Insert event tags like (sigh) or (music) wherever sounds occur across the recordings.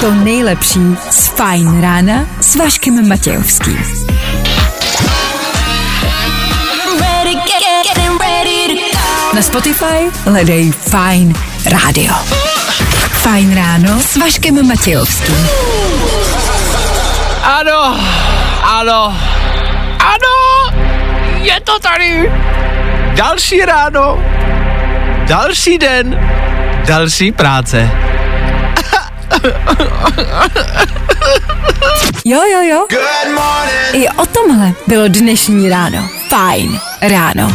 to nejlepší z Fajn rána s Vaškem Matějovským. Na Spotify hledej Fajn rádio. Fajn ráno s Vaškem Matějovským. Ano, ano, ano, je to tady. Další ráno, další den, další práce. Jo, jo, jo. I o tomhle bylo dnešní ráno. Fajn ráno.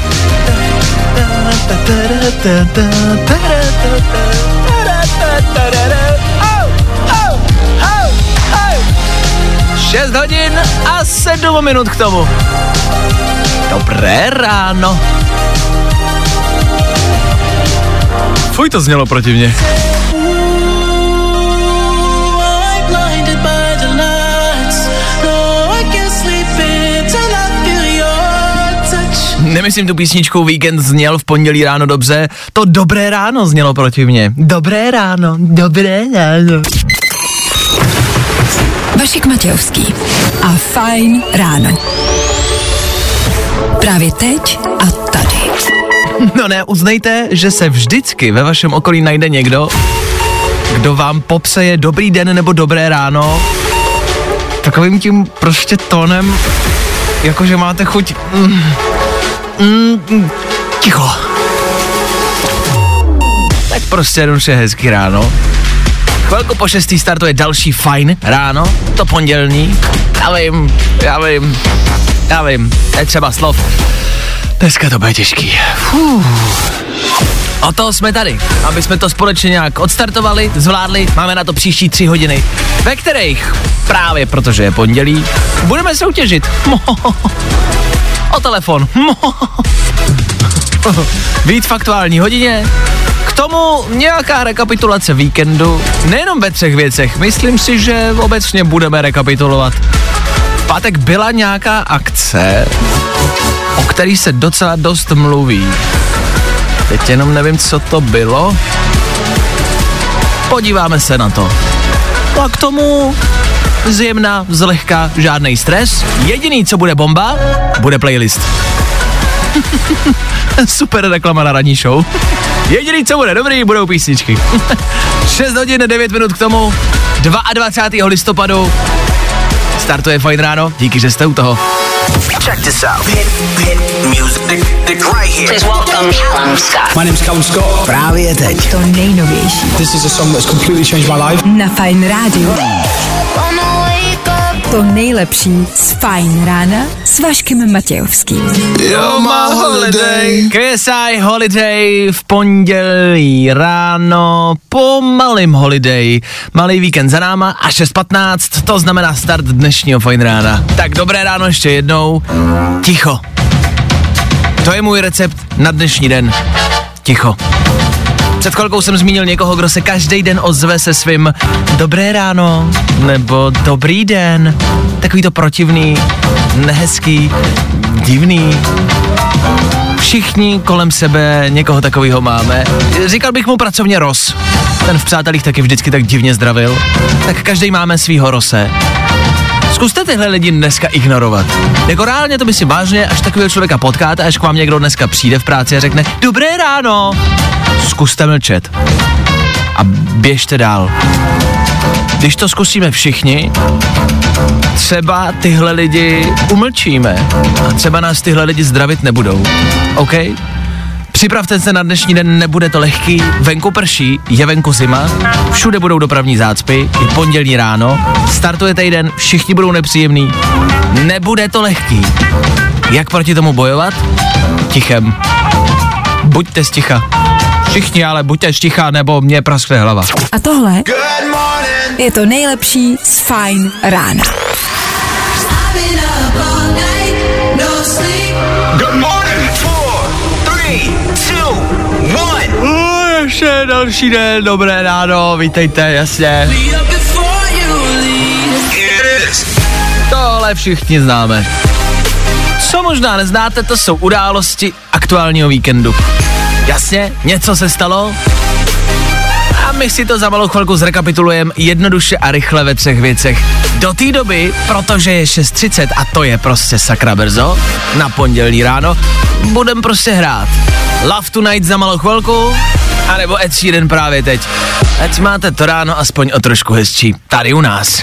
6 hodin a 7 minut k tomu. Dobré ráno. Fuj, to znělo proti mně. Nemyslím tu písničku Víkend zněl v pondělí ráno dobře, to dobré ráno znělo proti mně. Dobré ráno, dobré ráno. Vašek Matějovský a Fajn ráno. Právě teď. (laughs) No ne, uznejte, že se vždycky ve vašem okolí najde někdo, kdo vám popseje dobrý den nebo dobré ráno takovým tím prostě tónem, jakože máte chuť... Mm, mm, mm, ticho. Tak prostě jednoduše hezký ráno. Chvilku po šestý startuje další fajn ráno, to pondělní. Já vím, já vím, já vím, je třeba slov. Dneska to bude těžký. Fuh. O to jsme tady, aby jsme to společně nějak odstartovali, zvládli, máme na to příští tři hodiny, ve kterých právě protože je pondělí, budeme soutěžit. (laughs) O telefon. (laughs) Víc v aktuální hodině, k tomu nějaká rekapitulace víkendu, nejenom ve třech věcech, myslím si, že obecně budeme rekapitulovat. V pátek byla nějaká akce, o který se docela dost mluví. Teď jenom nevím, co to bylo. Podíváme se na to. No a k tomu zjemna, zlehka, žádný stres. Jediný, co bude bomba, bude playlist. (laughs) Super reklama na ranní show. Jediný, co bude dobrý, budou písničky. (laughs) 6 hodin 9 minut k tomu. 22. listopadu startuje Fajn ráno. Díky, že jste u toho. Check this out. Hit, hit music right here. Please welcome Callum Scott. My name's Callum Scott. Právě teď. To nejnovější This is a song that's completely changed my life. na Fajn rádiu. To nejlepší z Fajn rána s Vaškem Matějovským. Yo, my holiday. KSI Holiday v pondělí ráno po malým holiday. Malý víkend za náma a 6.15, to znamená start dnešního fajn rána. Tak dobré ráno ještě jednou. Ticho. To je můj recept na dnešní den. Ticho. Před chvilkou jsem zmínil někoho, kdo se každý den ozve se svým dobré ráno nebo dobrý den. Takový to protivný, nehezký, divný. Všichni kolem sebe někoho takového máme. Říkal bych mu pracovně Ros. Ten v přátelích taky vždycky tak divně zdravil. Tak každý máme svýho Rose. Zkuste tyhle lidi dneska ignorovat. Jako reálně to by si vážně, až takového člověka potkáte, až k vám někdo dneska přijde v práci a řekne Dobré ráno. Zkuste mlčet. A běžte dál. Když to zkusíme všichni, třeba tyhle lidi umlčíme a třeba nás tyhle lidi zdravit nebudou. OK? Připravte se na dnešní den, nebude to lehký, venku prší, je venku zima, všude budou dopravní zácpy, i pondělní ráno, startuje týden, všichni budou nepříjemný, nebude to lehký. Jak proti tomu bojovat? Tichem. Buďte sticha. Všichni ale buďte sticha, nebo mě praskne hlava. A tohle je to nejlepší z Fajn rána. Ještě další den, dobré ráno, vítejte, jasně. Tohle všichni známe. Co možná neznáte, to jsou události aktuálního víkendu. Jasně, něco se stalo, my si to za malou chvilku zrekapitulujeme jednoduše a rychle ve třech věcech. Do té doby, protože je 6.30 a to je prostě sakra brzo, na pondělí ráno, budem prostě hrát. Love Tonight za malou chvilku, anebo Ed Sheeran právě teď. Ať máte to ráno aspoň o trošku hezčí. Tady u nás.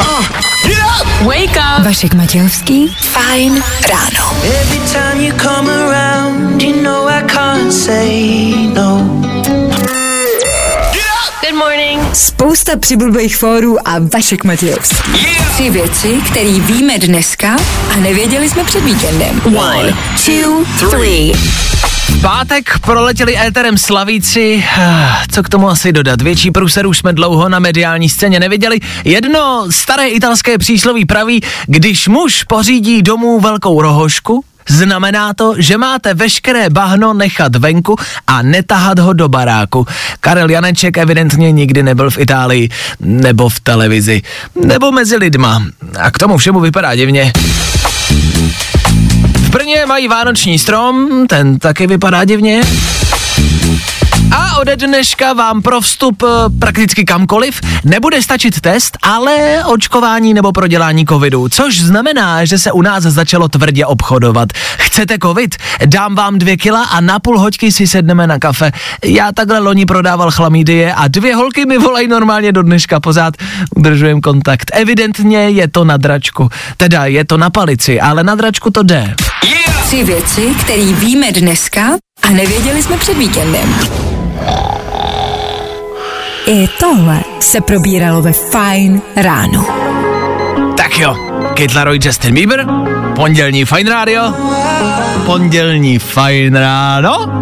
Wake up. Vašek Matějovský, fajn ráno. Every time you come around, you know I can't say no. Good morning. Spousta přibulbých fórů a Vašek Matějovský. Tři věci, které víme dneska a nevěděli jsme před víkendem. One, two, three. V pátek proletěli éterem slavíci, Ah, co k tomu asi dodat, větší průser už jsme dlouho na mediální scéně neviděli. Jedno staré italské přísloví praví, když muž pořídí domů velkou rohošku, Znamená to, že máte veškeré bahno nechat venku a netahat ho do baráku. Karel Janeček evidentně nikdy nebyl v Itálii, nebo v televizi, nebo mezi lidma. A k tomu všemu vypadá divně. V Brně mají vánoční strom, ten taky vypadá divně. A ode dneška vám pro vstup eh, prakticky kamkoliv nebude stačit test, ale očkování nebo prodělání covidu, což znamená, že se u nás začalo tvrdě obchodovat. Chcete covid? Dám vám dvě kila a na půl hoďky si sedneme na kafe. Já takhle loni prodával chlamídie a dvě holky mi volají normálně do dneška, pořád udržujem kontakt. Evidentně je to na dračku, teda je to na palici, ale na dračku to jde. Tři věci, které víme dneska a nevěděli jsme před víkendem. I tohle se probíralo ve Fine ráno. Tak jo, Kate Laroi, Justin Bieber, pondělní Fine Radio, pondělní Fine Ráno.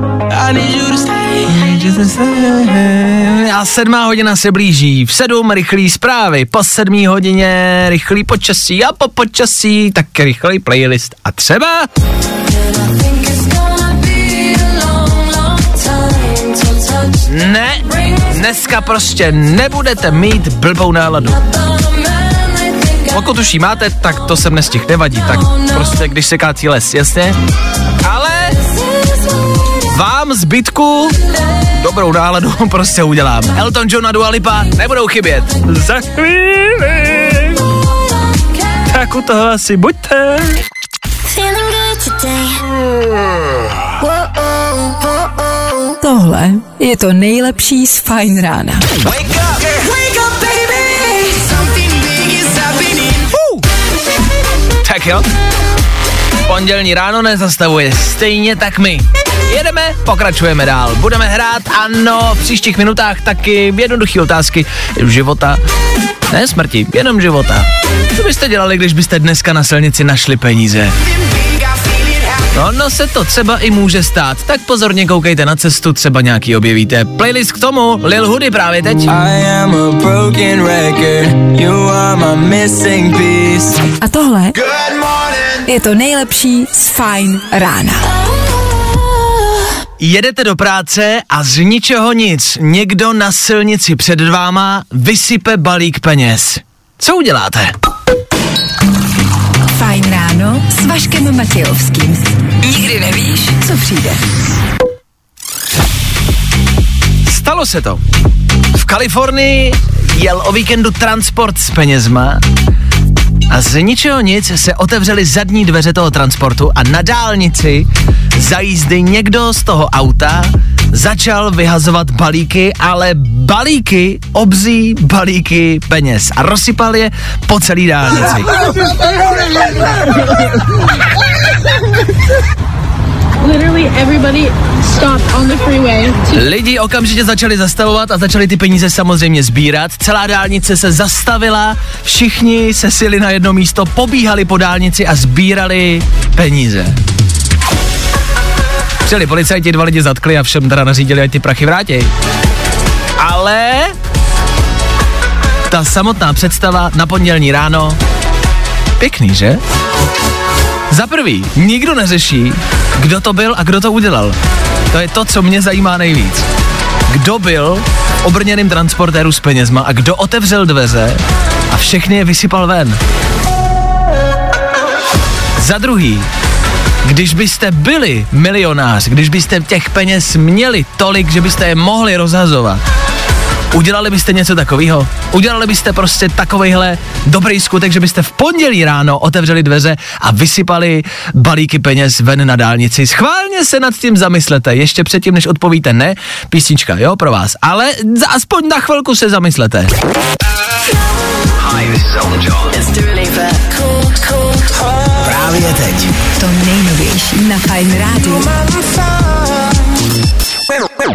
A sedmá hodina se blíží, v sedm rychlý zprávy, po sedmý hodině rychlý počasí a po počasí tak rychlý playlist. A třeba ne, dneska prostě nebudete mít blbou náladu. Pokud už jí máte, tak to sem nestih, nevadí, tak prostě když se kácí les, jasně? Ale vám zbytku dobrou náladu (laughs) prostě udělám. Elton John a Dua Lipa nebudou chybět. Za chvíli. Tak u toho asi buďte. Tohle je to nejlepší z Fine rána. Wake up, wake up, baby. Something big is happening. Tak jo. Pondělní ráno nezastavuje, stejně tak my. Jedeme, pokračujeme dál. Budeme hrát, ano, v příštích minutách taky jednoduché otázky života. Ne smrti, jenom života. Co byste dělali, když byste dneska na silnici našli peníze? No, no se to třeba i může stát, tak pozorně koukejte na cestu, třeba nějaký objevíte. Playlist k tomu, Lil Hoody právě teď. I am a broken record. You are my missing piece. A tohle je to nejlepší z Fine rána. Jedete do práce a z ničeho nic někdo na silnici před váma vysype balík peněz. Co uděláte? Fajn ráno s Vaškem Matějovským. Nikdy nevíš, co přijde. Stalo se to. V Kalifornii jel o víkendu transport s penězma a z ničeho nic se otevřely zadní dveře toho transportu a na dálnici za jízdy někdo z toho auta začal vyhazovat balíky, ale balíky, obzí balíky peněz a rozsypal je po celý dálnici. Lidi okamžitě začali zastavovat a začali ty peníze samozřejmě sbírat. Celá dálnice se zastavila, všichni se sili na jedno místo, pobíhali po dálnici a sbírali peníze. Přijeli policajti, dva lidi zatkli a všem teda nařídili, ať ty prachy vrátí. Ale ta samotná představa na pondělní ráno, pěkný, že? Za prvý, nikdo neřeší, kdo to byl a kdo to udělal. To je to, co mě zajímá nejvíc. Kdo byl v obrněným transportéru s penězma a kdo otevřel dveře a všechny je vysypal ven. Za druhý, Když byste byli milionář, když byste těch peněz měli tolik, že byste je mohli rozhazovat, Udělali byste něco takového? Udělali byste prostě takovejhle dobrý skutek, že byste v pondělí ráno otevřeli dveře a vysypali balíky peněz ven na dálnici. Schválně se nad tím zamyslete, ještě předtím, než odpovíte ne, písnička, jo, pro vás. Ale za, aspoň na chvilku se zamyslete. Hi, this is Elton John. Právě teď. To nejnovější na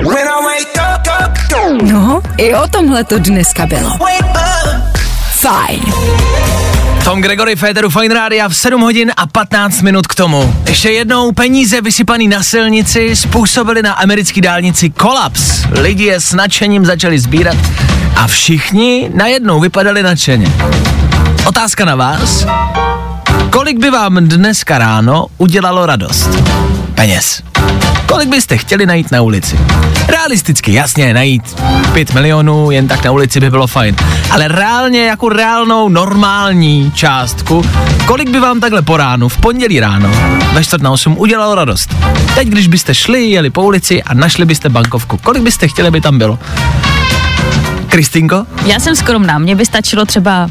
up, up, No, i o tomhle to dneska bylo. Fajn. Tom Gregory Féteru Fine Rádia v 7 hodin a 15 minut k tomu. Ještě jednou peníze vysypaný na silnici způsobily na americké dálnici kolaps. Lidi je s nadšením začali sbírat a všichni najednou vypadali nadšeně. Otázka na vás. Kolik by vám dneska ráno udělalo radost? Peněz. Kolik byste chtěli najít na ulici? Realisticky, jasně, najít 5 milionů jen tak na ulici by bylo fajn. Ale reálně, jako reálnou, normální částku, kolik by vám takhle po ránu, v pondělí ráno, ve čtvrt na 8 udělalo radost? Teď, když byste šli, jeli po ulici a našli byste bankovku, kolik byste chtěli, aby tam bylo? Kristýnko? Já jsem skromná, mně by stačilo třeba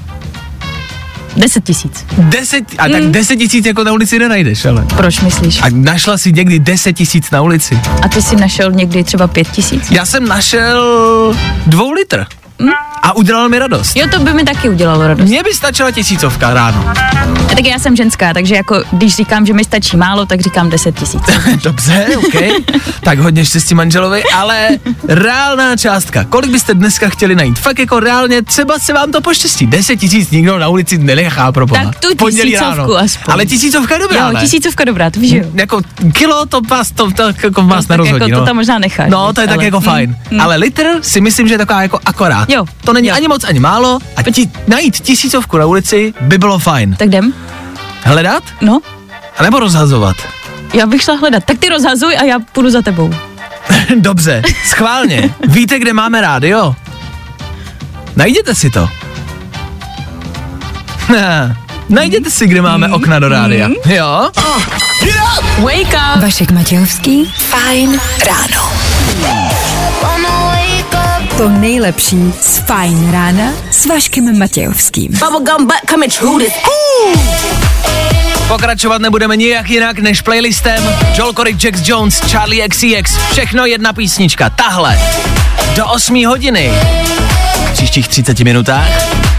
10 tisíc. 10, a tak 10 tisíc jako na ulici nenajdeš, ale. Proč myslíš? A našla si někdy 10 tisíc na ulici. A ty si našel někdy třeba 5 tisíc? Já jsem našel dvou litr. A udělal mi radost. Jo, to by mi taky udělalo radost. Mně by stačila tisícovka ráno. A tak já jsem ženská, takže jako když říkám, že mi stačí málo, tak říkám 10 tisíc. (laughs) Dobře, OK. tak hodně štěstí manželovi, ale reálná částka. Kolik byste dneska chtěli najít? Fakt jako reálně, třeba se vám to poštěstí. 10 tisíc nikdo na ulici nenechá pro boha. Tak tu pondělí tisícovku aspoň. Ale tisícovka je dobrá, jo, ne? tisícovka dobrá, to víš, jo. Jako kilo to vás, to, to, jako vás tak nerozhodí, jako no. to tam možná necháš. No, to je tak ale- jako Mm, fajn. mm. Ale litr si myslím, že je taková jako akorát. Jo, To není jo. ani moc, ani málo. A ti, najít tisícovku na ulici by bylo fajn. Tak jdem? Hledat? No, A nebo rozhazovat? já bych šla hledat. Tak ty rozhazuj a já půjdu za tebou. (laughs) Dobře, schválně. Víte, kde máme rádio? Najděte si to. (laughs) Najděte si, kde máme okna do rádia. Jo? Wake up! Vašek Matějovský, Fajn ráno. To nejlepší z Fajn rána s Vaškem Matějovským. Bubblegum butt coming true this. Pokračovat nebudeme nijak jinak než playlistem Joel Corey, Jax Jones, Charlie XCX. Všechno jedna písnička. Tahle. Do 8 hodiny. V příštích 30 minutách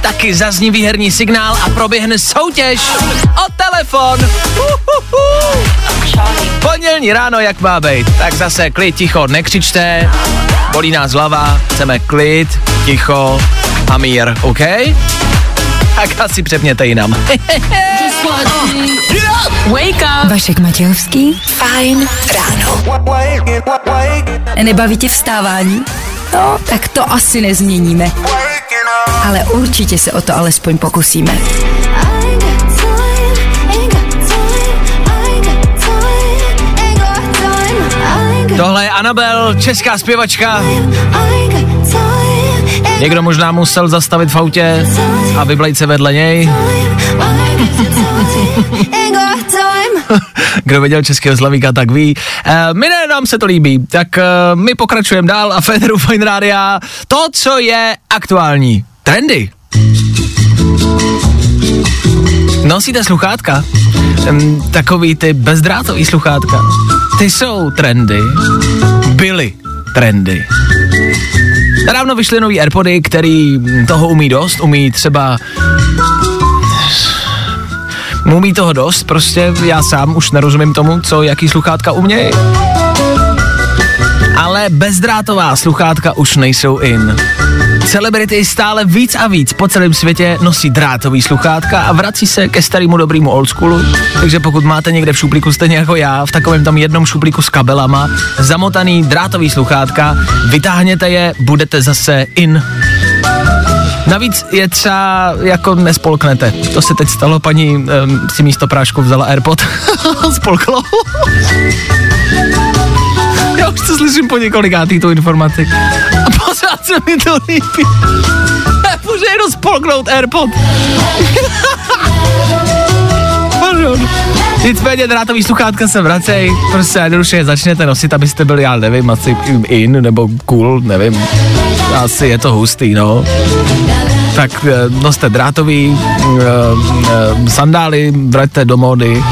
taky zazní výherní signál a proběhne soutěž o telefon. Uhuhu. Pondělní ráno, jak má být. Tak zase klid, ticho, nekřičte. Bolí nás hlava, chceme klid, ticho a mír, OK? Tak asi přepněte jinam. Wake up! Vašek Matějovský, Fajn ráno. Nebaví tě vstávání? No, tak to asi nezměníme. Ale určitě se o to alespoň pokusíme. Tohle je Anabel, česká zpěvačka. Někdo možná musel zastavit v autě a vyblejt se vedle něj. (laughs) Kdo viděl českého slavíka, tak ví. E, my ne, nám se to líbí. Tak e, my pokračujeme dál a Federu Fine Rádia. To, co je aktuální. Trendy. Nosíte sluchátka? Hm, takový ty bezdrátový sluchátka. Ty jsou trendy. Byly trendy. Nedávno vyšly nový Airpody, který toho umí dost, umí třeba umí toho dost, prostě já sám už nerozumím tomu, co jaký sluchátka umějí. Ale bezdrátová sluchátka už nejsou in. Celebrity stále víc a víc po celém světě nosí drátový sluchátka a vrací se ke starému dobrému oldschoolu. Takže pokud máte někde v šuplíku stejně jako já, v takovém tam jednom šuplíku s kabelama, zamotaný drátový sluchátka, vytáhněte je, budete zase in. Navíc je třeba jako nespolknete. To se teď stalo, paní um, si místo prášku vzala Airpod. (laughs) Spolklo. Já už to slyším po několikátý tu informaci. A se mi to líbí. Může jenom spolknout Airpod. (laughs) Pardon. Nicméně drátový sluchátka se vracej, prostě jednoduše je začnete nosit, abyste byli, já nevím, asi in nebo cool, nevím. Asi je to hustý, no. Tak eh, noste drátový, eh, eh, sandály, vraťte do módy,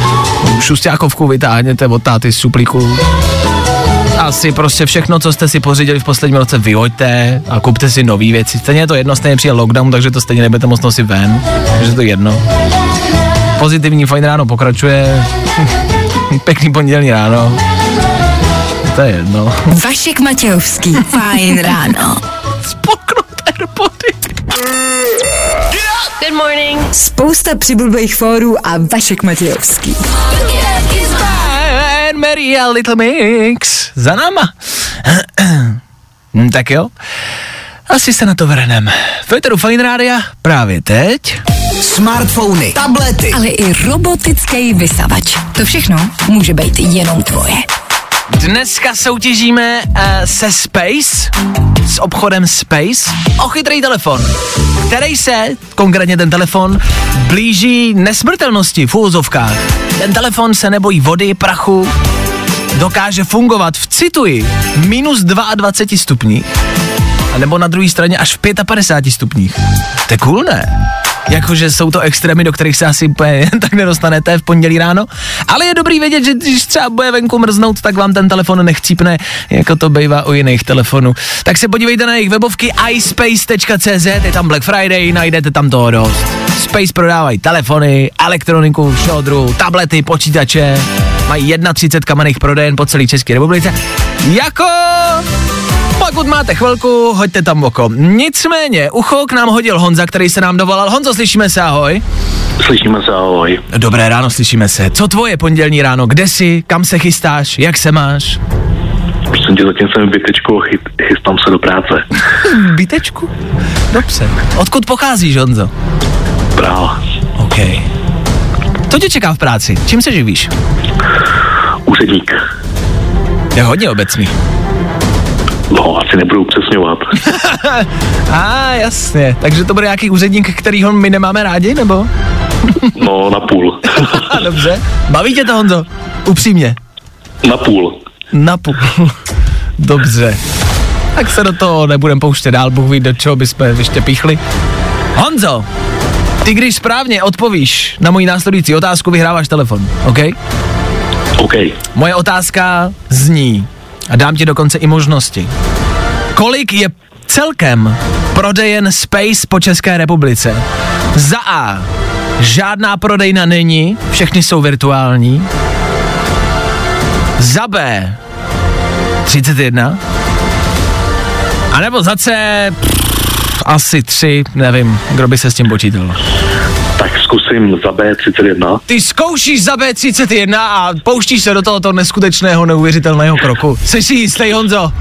šustákovku vytáhněte od táty z asi prostě všechno, co jste si pořídili v posledním roce, vyhoďte a kupte si nové věci. Stejně je to jedno, stejně přijde lockdown, takže to stejně nebudete moc nosit ven, takže to je jedno. Pozitivní fajn ráno pokračuje. (laughs) Pěkný pondělní ráno. To je jedno. Vašek Matějovský. Fajn ráno. (laughs) Spoknut Airpody. Good morning. Spousta přibulbých fórů a Vašek Matějovský. And Mary a Little Mix. Za náma. (clears throat) Hm, tak jo. Asi se na to vrhnem. Féteru Fine Rádia právě teď. Smartfony, tablety, Ale i robotický vysavač. To všechno může být jenom tvoje. Dneska soutěžíme uh, se Space, s obchodem Space, o chytrý telefon, který se, konkrétně ten telefon, blíží nesmrtelnosti v úvozovkách. Ten telefon se nebojí vody, prachu, dokáže fungovat v, cituji, minus 22 stupních, nebo na druhé straně až v 55 stupních. To je cool, ne? Jakože jsou to extrémy, do kterých se asi jen (laughs) tak nedostanete v pondělí ráno. Ale je dobrý vědět, že když třeba bude venku mrznout, tak vám ten telefon nechcípne, jako to bývá u jiných telefonů. Tak se podívejte na jejich webovky iSpace.cz, je tam Black Friday, najdete tam toho dost. Space prodávají telefony, elektroniku, šodru, tablety, počítače, mají 31 kamenných prodejen po celé České republice. Jako pokud máte chvilku, hoďte tam oko. Nicméně, ucho k nám hodil Honza, který se nám dovolal. Honzo, slyšíme se, ahoj. Slyšíme se, ahoj. Dobré ráno, slyšíme se. Co tvoje pondělní ráno? Kde jsi? Kam se chystáš? Jak se máš? Prosím tě, zatím jsem v bytečku a chy, chystám se do práce. (laughs) Bytečku? Dobře. Odkud pocházíš, Honzo? Praha. OK. Co tě čeká v práci? Čím se živíš? Úředník. Je hodně obecný. No, asi nebudu upřesňovat. (laughs) A ah, jasně. Takže to bude nějaký úředník, kterýho my nemáme rádi, nebo? No, na půl. (laughs) Dobře. Baví tě to, Honzo? Upřímně. na půl. Na půl. Dobře. Tak se do toho nebudem pouštět dál, Bůh ví, do čeho bychom ještě píchli. Honzo, ty když správně odpovíš na moji následující otázku, vyhráváš telefon, OK? OK. Moje otázka zní, a dám ti dokonce i možnosti. Kolik je celkem prodejen Space po České republice? Za A. Žádná prodejna není, všechny jsou virtuální. Za B. 31. A nebo za C. Pff, asi 3, nevím, kdo by se s tím počítal. Tak zkusím za B31. Ty zkoušíš za B31 a pouštíš se do tohoto neskutečného, neuvěřitelného kroku. Jsi si jistý, Honzo?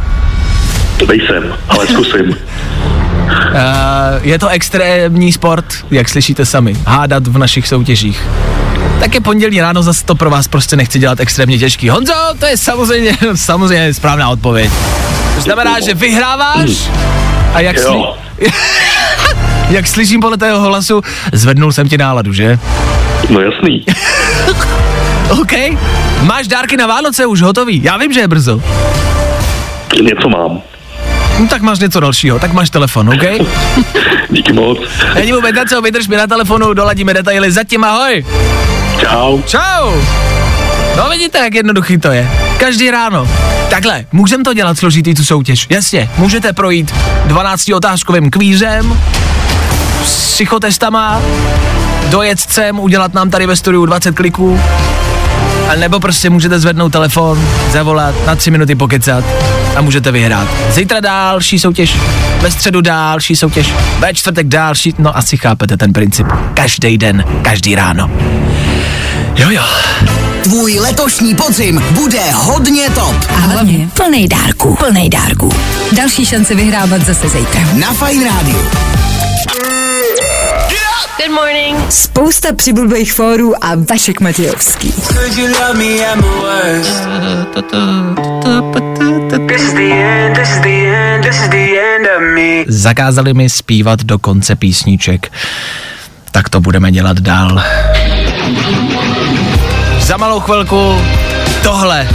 To nejsem, ale zkusím. Uh, je to extrémní sport, jak slyšíte sami, hádat v našich soutěžích. Tak je pondělí ráno, zase to pro vás prostě nechci dělat extrémně těžký. Honzo, to je samozřejmě, (laughs) samozřejmě správná odpověď. To znamená, že vyhráváš a jak, sli- (laughs) jak slyším podle tého hlasu, zvednul jsem ti náladu, že? No jasný. (laughs) OK. Máš dárky na Vánoce už hotový? Já vím, že je brzo. Něco mám. No, tak máš něco dalšího, tak máš telefon, OK? Díky moc. Není vůbec na co, vydrž mi na telefonu, doladíme detaily. Zatím ahoj. Čau. Čau. No vidíte, jak jednoduchý to je. Každý ráno. Takhle, můžeme to dělat složitý tu soutěž. Jasně, můžete projít 12 otázkovým kvízem, psychotestama, dojet sem, udělat nám tady ve studiu 20 kliků, a nebo prostě můžete zvednout telefon, zavolat, na 3 minuty pokecat a můžete vyhrát. Zítra další soutěž, ve středu další soutěž, ve čtvrtek další, no asi chápete ten princip. Každý den, každý ráno. Jo jo. Tvůj letošní podzim bude hodně top. A hlavně plný dárků. Plný dárků. Další šance vyhrávat zase zítra. Na Fajn Rádiu. Good morning. Spousta přibulbých fórů a Vašek Matějovský. Zakázali mi zpívat do konce písniček. Tak to budeme dělat dál. Za malou chvilku tohle,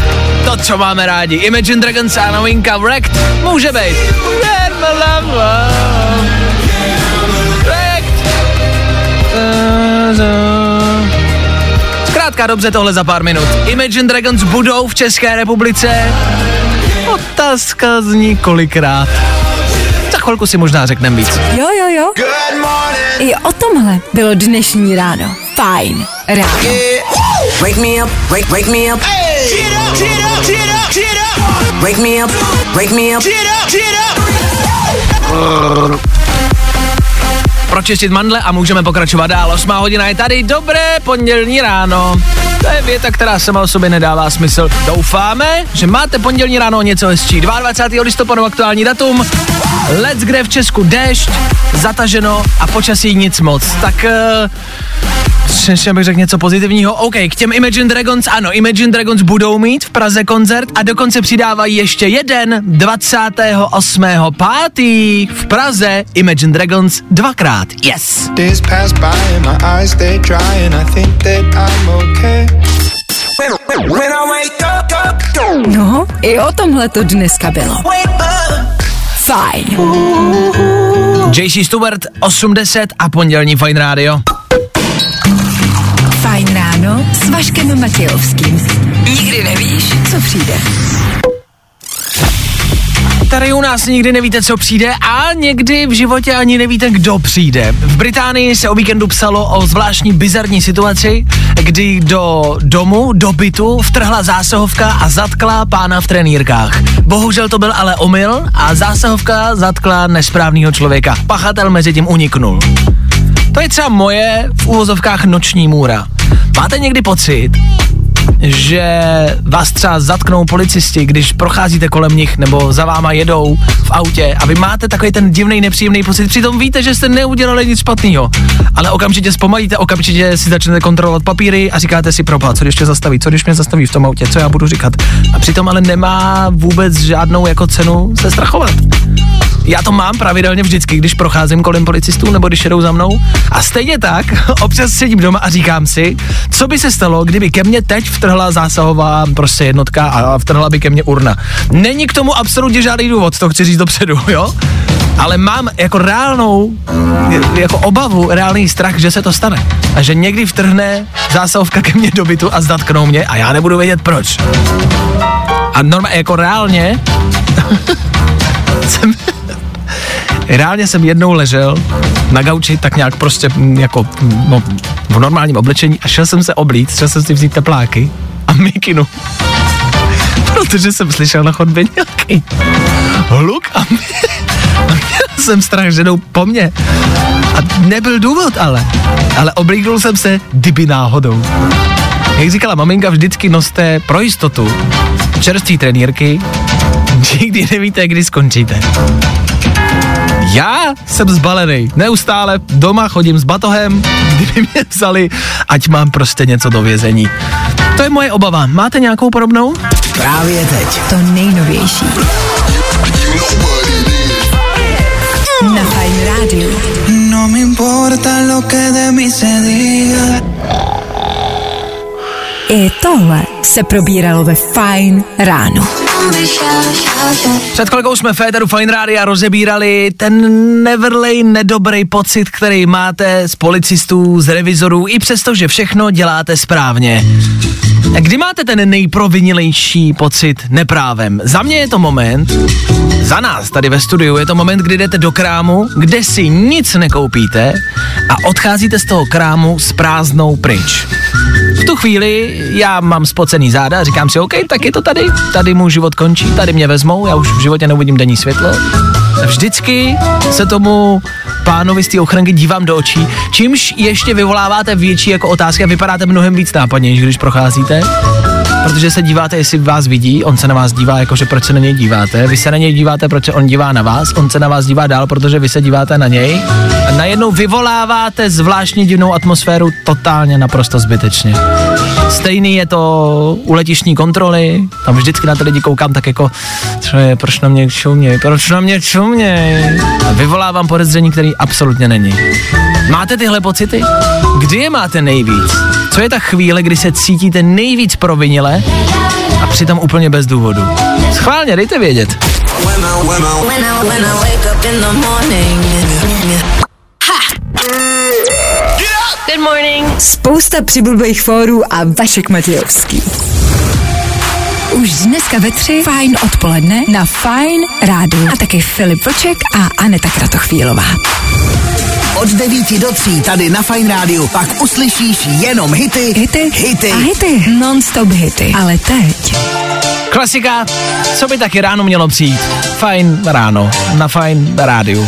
to, co máme rádi. Imagine Dragons a novinka Wrecked může být. Wrecked. Zkrátka dobře tohle za pár minut. Imagine Dragons budou v České republice. Otázka zní kolikrát. Za chvilku si možná řekneme víc. Jo, jo, jo. I o tomhle bylo dnešní ráno. Fajn ráno. Wake me up, wake, wake me up. Wake me up, wake me up. Pročistit mandle a můžeme pokračovat dál. 8 hodina je tady, dobré pondělní ráno. To je věta, která sama o sobě nedává smysl. Doufáme, že máte pondělní ráno něco hezčí. 22. listopadu aktuální datum. Let's kde v Česku déšť, zataženo a počasí nic moc. Tak uh, ještě bych řekl něco pozitivního. OK, k těm Imagine Dragons, ano, Imagine Dragons budou mít v Praze koncert a dokonce přidávají ještě jeden 28. pátý v Praze Imagine Dragons dvakrát. Yes! No, i o tomhle to dneska bylo. Fajn. JC Stewart 80 a pondělní Fine Radio. Fajn ráno s Vaškem Matějovským. Nikdy nevíš, co přijde. Tady u nás nikdy nevíte, co přijde a někdy v životě ani nevíte, kdo přijde. V Británii se o víkendu psalo o zvláštní bizarní situaci, kdy do domu, do bytu vtrhla zásahovka a zatkla pána v trenýrkách. Bohužel to byl ale omyl a zásahovka zatkla nesprávného člověka. Pachatel mezi tím uniknul. To je třeba moje v úvozovkách noční můra. Máte někdy pocit, že vás třeba zatknou policisti, když procházíte kolem nich nebo za váma jedou v autě a vy máte takový ten divný nepříjemný pocit, přitom víte, že jste neudělali nic špatného, ale okamžitě zpomalíte, okamžitě si začnete kontrolovat papíry a říkáte si propa, co když tě zastaví, co když mě zastaví v tom autě, co já budu říkat. A přitom ale nemá vůbec žádnou jako cenu se strachovat. Já to mám pravidelně vždycky, když procházím kolem policistů nebo když jedou za mnou. A stejně tak, (laughs) občas sedím doma a říkám si, co by se stalo, kdyby ke mně teď vtrhla zásahová prostě jednotka a vtrhla by ke mně urna. Není k tomu absolutně žádný důvod, to chci říct dopředu, (laughs) jo? Ale mám jako reálnou, jako obavu, reálný strach, že se to stane. A že někdy vtrhne zásahovka ke mně do bytu a zatknou mě a já nebudu vědět proč. A normálně, jako reálně, (laughs) jsem, reálně jsem jednou ležel na gauči tak nějak prostě mm, jako mm, no, v normálním oblečení a šel jsem se oblít, šel jsem si vzít tepláky a mikinu. Protože jsem slyšel na chodbě nějaký hluk a, mě, a měl jsem strach, že jdou po mně. A nebyl důvod ale. Ale oblíknul jsem se kdyby náhodou. Jak říkala maminka, vždycky noste pro jistotu čerství trenýrky, nikdy nevíte, kdy skončíte. Já jsem zbalený. Neustále doma chodím s batohem, kdyby mě vzali, ať mám prostě něco do vězení. To je moje obava. Máte nějakou podobnou? Právě teď. To nejnovější. Na Fajn rádiu. No me importa lo que de mí se diga. I tohle se probíralo ve Fajn ráno. Před chvilkou jsme Féteru Fine Rádia rozebírali ten neverlej nedobrý pocit, který máte z policistů, z revizorů, i přesto, že všechno děláte správně. Kdy máte ten nejprovinilejší pocit neprávem? Za mě je to moment, za nás tady ve studiu je to moment, kdy jdete do krámu, kde si nic nekoupíte a odcházíte z toho krámu s prázdnou pryč. V tu chvíli já mám spocený záda a říkám si, OK, tak je to tady, tady můj život končí, tady mě vezmou, já už v životě neuvidím denní světlo. Vždycky se tomu pánovi z té ochranky dívám do očí, čímž ještě vyvoláváte větší jako otázky a vypadáte mnohem víc nápadnější, když procházíte. Protože se díváte, jestli vás vidí, on se na vás dívá, jakože proč se na něj díváte, vy se na něj díváte, proč on dívá na vás, on se na vás dívá dál, protože vy se díváte na něj a najednou vyvoláváte zvláštní divnou atmosféru totálně naprosto zbytečně. Stejný je to u letišní kontroly, tam vždycky na ty lidi koukám tak jako, co je, proč na mě čuměj, proč na mě čuměj. A vyvolávám podezření, který absolutně není. Máte tyhle pocity? Kdy je máte nejvíc? Co je ta chvíle, kdy se cítíte nejvíc provinile a přitom úplně bez důvodu? Schválně, dejte vědět. Good morning. Spousta přibulbých fórů a Vašek Matějovský. Už dneska ve tři fajn odpoledne na Fajn rádu. A taky Filip Vlček a Aneta Kratochvílová. Od 9 do 3 tady na Fine Rádiu pak uslyšíš jenom hity, Hity, hity. a hity. Non-stop hity. Ale teď Klasika, co by taky ráno mělo přijít? Fajn ráno, na fajn rádiu.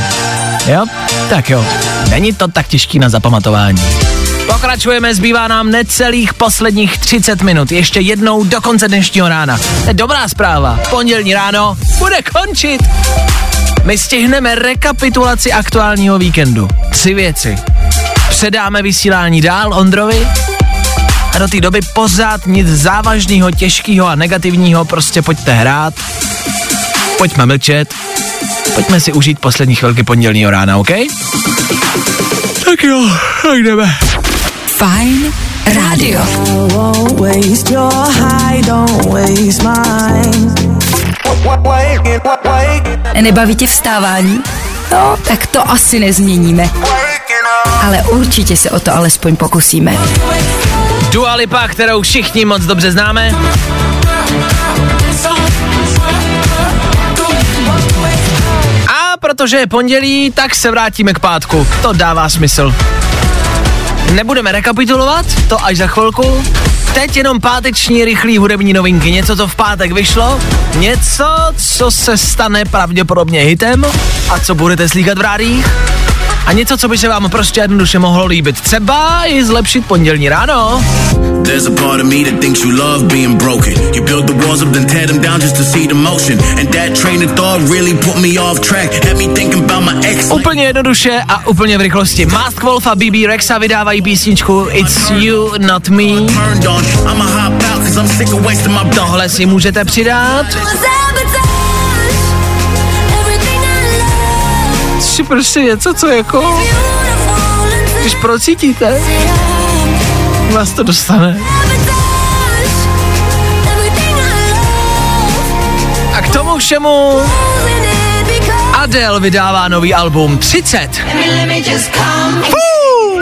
Jo? Tak jo, není to tak těžký na zapamatování. Pokračujeme, zbývá nám necelých posledních 30 minut. Ještě jednou do konce dnešního rána. Je dobrá zpráva. Pondělní ráno bude končit. My stihneme rekapitulaci aktuálního víkendu. Tři věci. Předáme vysílání dál Ondrovi a do té doby pořád nic závažného, těžkého a negativního, prostě pojďte hrát, pojďme mlčet, pojďme si užít poslední chvilky pondělního rána, OK? Tak jo, tak jdeme. Fajn rádio. Nebaví tě vstávání? No, tak to asi nezměníme. Ale určitě se o to alespoň pokusíme. Dua Lipa, kterou všichni moc dobře známe. Protože je pondělí, tak se vrátíme k pátku. To dává smysl. Nebudeme rekapitulovat, to až za chvilku. Teď jenom páteční rychlý hudební novinky. Něco, co v pátek vyšlo, něco, co se stane pravděpodobně hitem a co budete slíkat v rádích. A něco, co by se vám prostě jednoduše mohlo líbit. Třeba i zlepšit pondělní ráno. There's a part of me that thinks you love being broken. You build the walls up, then tear them down just to see the motion. And that train of thought really put me off track. Had me thinking about my ex. Úplně jednoduše a úplně v rychlosti. Mask Wolf a BB Rexa vydávají písničku It's You Not Me. Turned on. I'ma hop out cause I'm sick of wasting my Tohle si můžete přidat. Si prostě něco, co jako... Když procítíte, vás to dostane. A k tomu všemu Adele vydává nový album 30. Fú!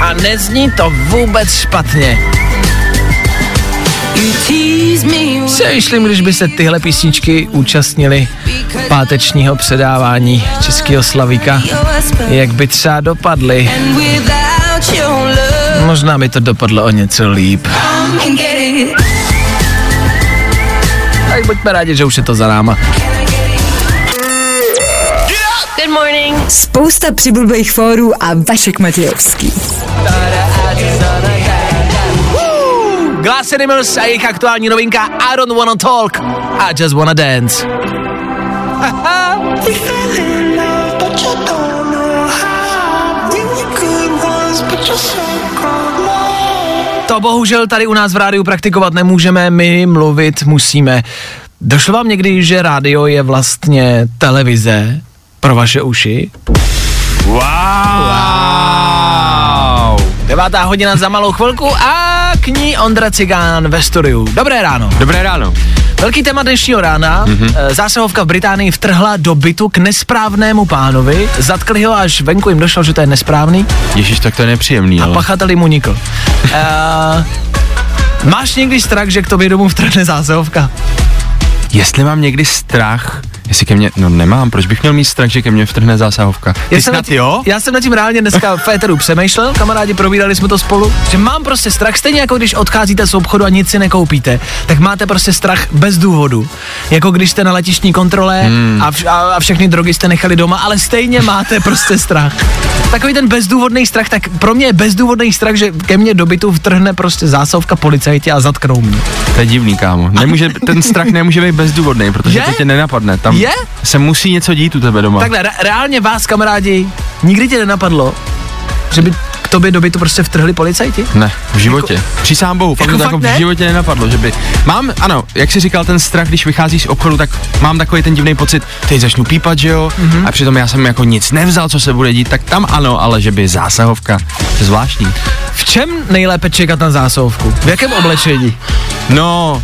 A nezní to vůbec špatně. Se myslím, když by se tyhle písničky účastnili pátečního předávání Českého Slavíka, jak by třeba dopadly. Možná by to dopadlo o něco líp. Tak buďme rádi, že už je to za náma. Good morning. Spousta přibulbých fórů a Vašek Matějovský. Glass Animals a jejich aktuální novinka I don't wanna talk, I just wanna dance. To bohužel tady u nás v rádiu praktikovat nemůžeme, my mluvit musíme. Došlo vám někdy, že rádio je vlastně televize pro vaše uši? Wow! wow. Devátá hodina za malou chvilku a k ní Ondra Cigán ve studiu. Dobré ráno. Dobré ráno. Velký téma dnešního rána. Mm-hmm. Zásahovka v Británii vtrhla do bytu k nesprávnému pánovi. Zatkli ho, až venku jim došlo, že to je nesprávný. Ježíš, tak to je nepříjemný. A ale... pachatel mu unikl. uh, máš někdy strach, že k tobě domů vtrhne zásahovka? Jestli mám někdy strach, jestli ke mně, no nemám, proč bych měl mít strach, že ke mně vtrhne zásahovka? Ty Já jsem, nad snad tím, jo? já jsem nad tím reálně dneska v Féteru přemýšlel, kamarádi, probírali jsme to spolu, že mám prostě strach, stejně jako když odcházíte z obchodu a nic si nekoupíte, tak máte prostě strach bez důvodu. Jako když jste na letišní kontrole hmm. a, vš- a, a všechny drogy jste nechali doma, ale stejně máte prostě strach. Takový ten bezdůvodný strach, tak pro mě je bezdůvodný strach, že ke mně do bytu vtrhne prostě zásovka policajti a zatknou mě. To je divný, kámo. Nemůže, (laughs) ten strach nemůže být bezdůvodný, protože Je? to tě nenapadne. Tam Je? se musí něco dít u tebe doma. Takhle, re- reálně vás, kamarádi, nikdy tě nenapadlo, Že by tobě do bytu prostě vtrhli policajti? Ne, v životě. Jako, Přísám bohu, fakt jako jako, to fakt jako ne? v životě nenapadlo, že by. Mám, ano, jak jsi říkal, ten strach, když vycházíš z obchodu, tak mám takový ten divný pocit, teď začnu pípat, že jo, Mhm. mm-hmm. a přitom já jsem jako nic nevzal, co se bude dít, tak tam ano, ale že by zásahovka, to je zvláštní. V čem nejlépe čekat na zásuvku? V jakém oblečení? No,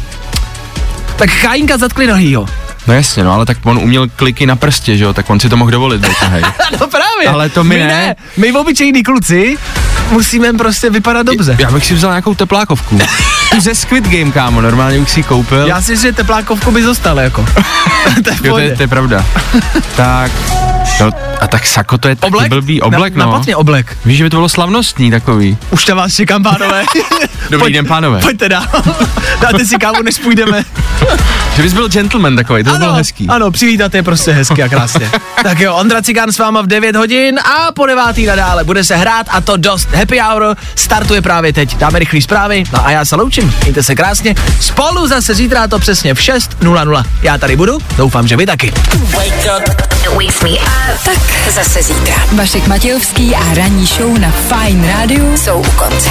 Tak Chajinka zatkli nohýho. No jasně, no, ale tak on uměl kliky na prstě, že jo, tak on si to mohl dovolit, (laughs) hej. No právě. Ale to my ne. My obyčejní kluci musíme prostě vypadat dobře. Já bych si vzal nějakou teplákovku. (laughs) Ze Squid Game, kámo, normálně bych si koupil. Já si myslím, že teplákovku by zostal jako. (laughs) to je Jo, to je, to je pravda. tak, no, a tak sako to je taky Oblek? blbý oblek, na, no. Napatně oblek. Víš, že by to bylo slavnostní takový. Už tam vás čekám, pánové. Dobrý den, pánové. Pojďte dál. Dáte si kávu, než půjdeme. Že bys byl gentleman takový, to by bylo hezký. Ano, přivítat je prostě hezky a krásně. (laughs) tak jo, Ondra Cigán s váma v 9 hodin a po 9 nadále bude se hrát a to dost. Happy Hour startuje právě teď. Dáme rychlý zprávy, no a já se loučím. Mějte se krásně. Spolu zase zítra to přesně v 6.00. Já tady budu, doufám, že vy taky. Tak zase zítra. Vašek Matějovský a ranní show na Fine Radio jsou u konce.